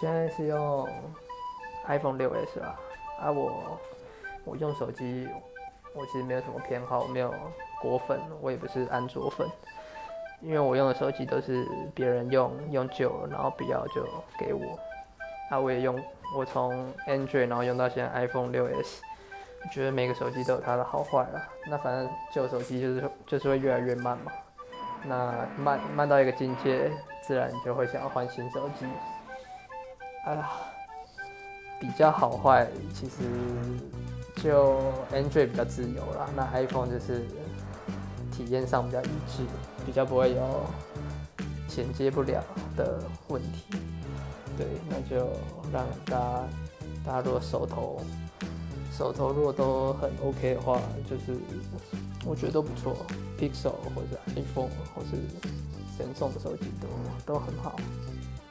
现在是用 iPhone 六 S 吧，啊我我用手机，我其实没有什么偏好，我没有果粉，我也不是安卓粉，因为我用的手机都是别人用用久了，然后不要就给我，啊我也用，我从 Android 然后用到现在 iPhone 六 S，觉得每个手机都有它的好坏啦，那反正旧手机就是就是会越来越慢嘛，那慢慢到一个境界，自然就会想要换新手机。哎呀，比较好坏其实就 Android 比较自由啦，那 iPhone 就是体验上比较一致，比较不会有衔接不了的问题。对，那就让大家大家如果手头手头如果都很 OK 的话，就是我觉得都不错，Pixel 或者 iPhone 或是 Samsung 的手机都都很好。